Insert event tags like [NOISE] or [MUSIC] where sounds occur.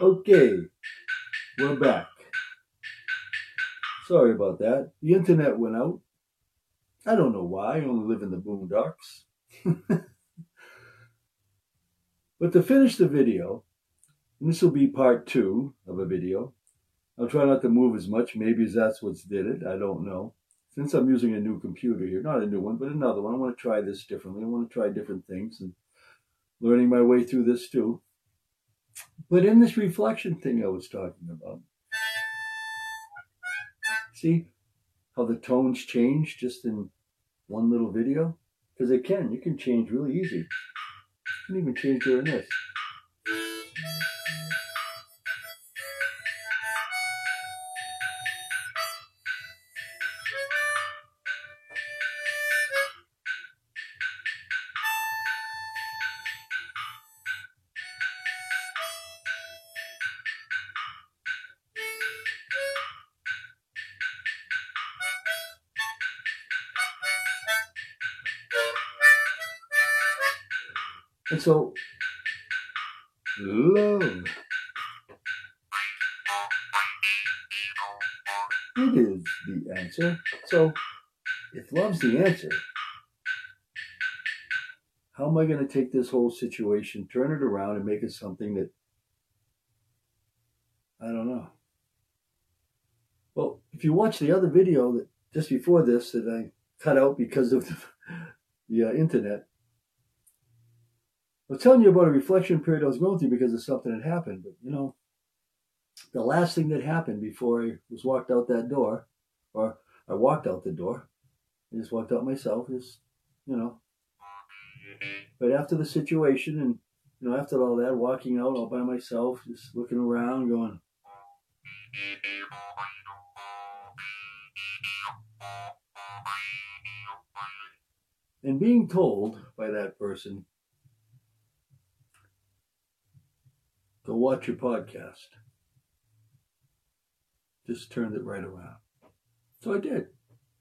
Okay, we're back. Sorry about that. The internet went out. I don't know why. I only live in the boondocks. [LAUGHS] but to finish the video, and this will be part two of a video. I'll try not to move as much. Maybe that's what's did it. I don't know. Since I'm using a new computer here, not a new one, but another one, I want to try this differently. I want to try different things and learning my way through this too. But in this reflection thing I was talking about, see how the tones change just in one little video? Because they can. You can change really easy. You can even change during this. And so, love. It is the answer. So, if love's the answer, how am I going to take this whole situation, turn it around, and make it something that I don't know? Well, if you watch the other video that just before this that I cut out because of the, [LAUGHS] the uh, internet, I was telling you about a reflection period I was going through because of something that happened. But you know, the last thing that happened before I was walked out that door, or I walked out the door, I just walked out myself, just you know. But after the situation and you know, after all that, walking out all by myself, just looking around, going, and being told by that person Watch your podcast. Just turned it right around. So I did.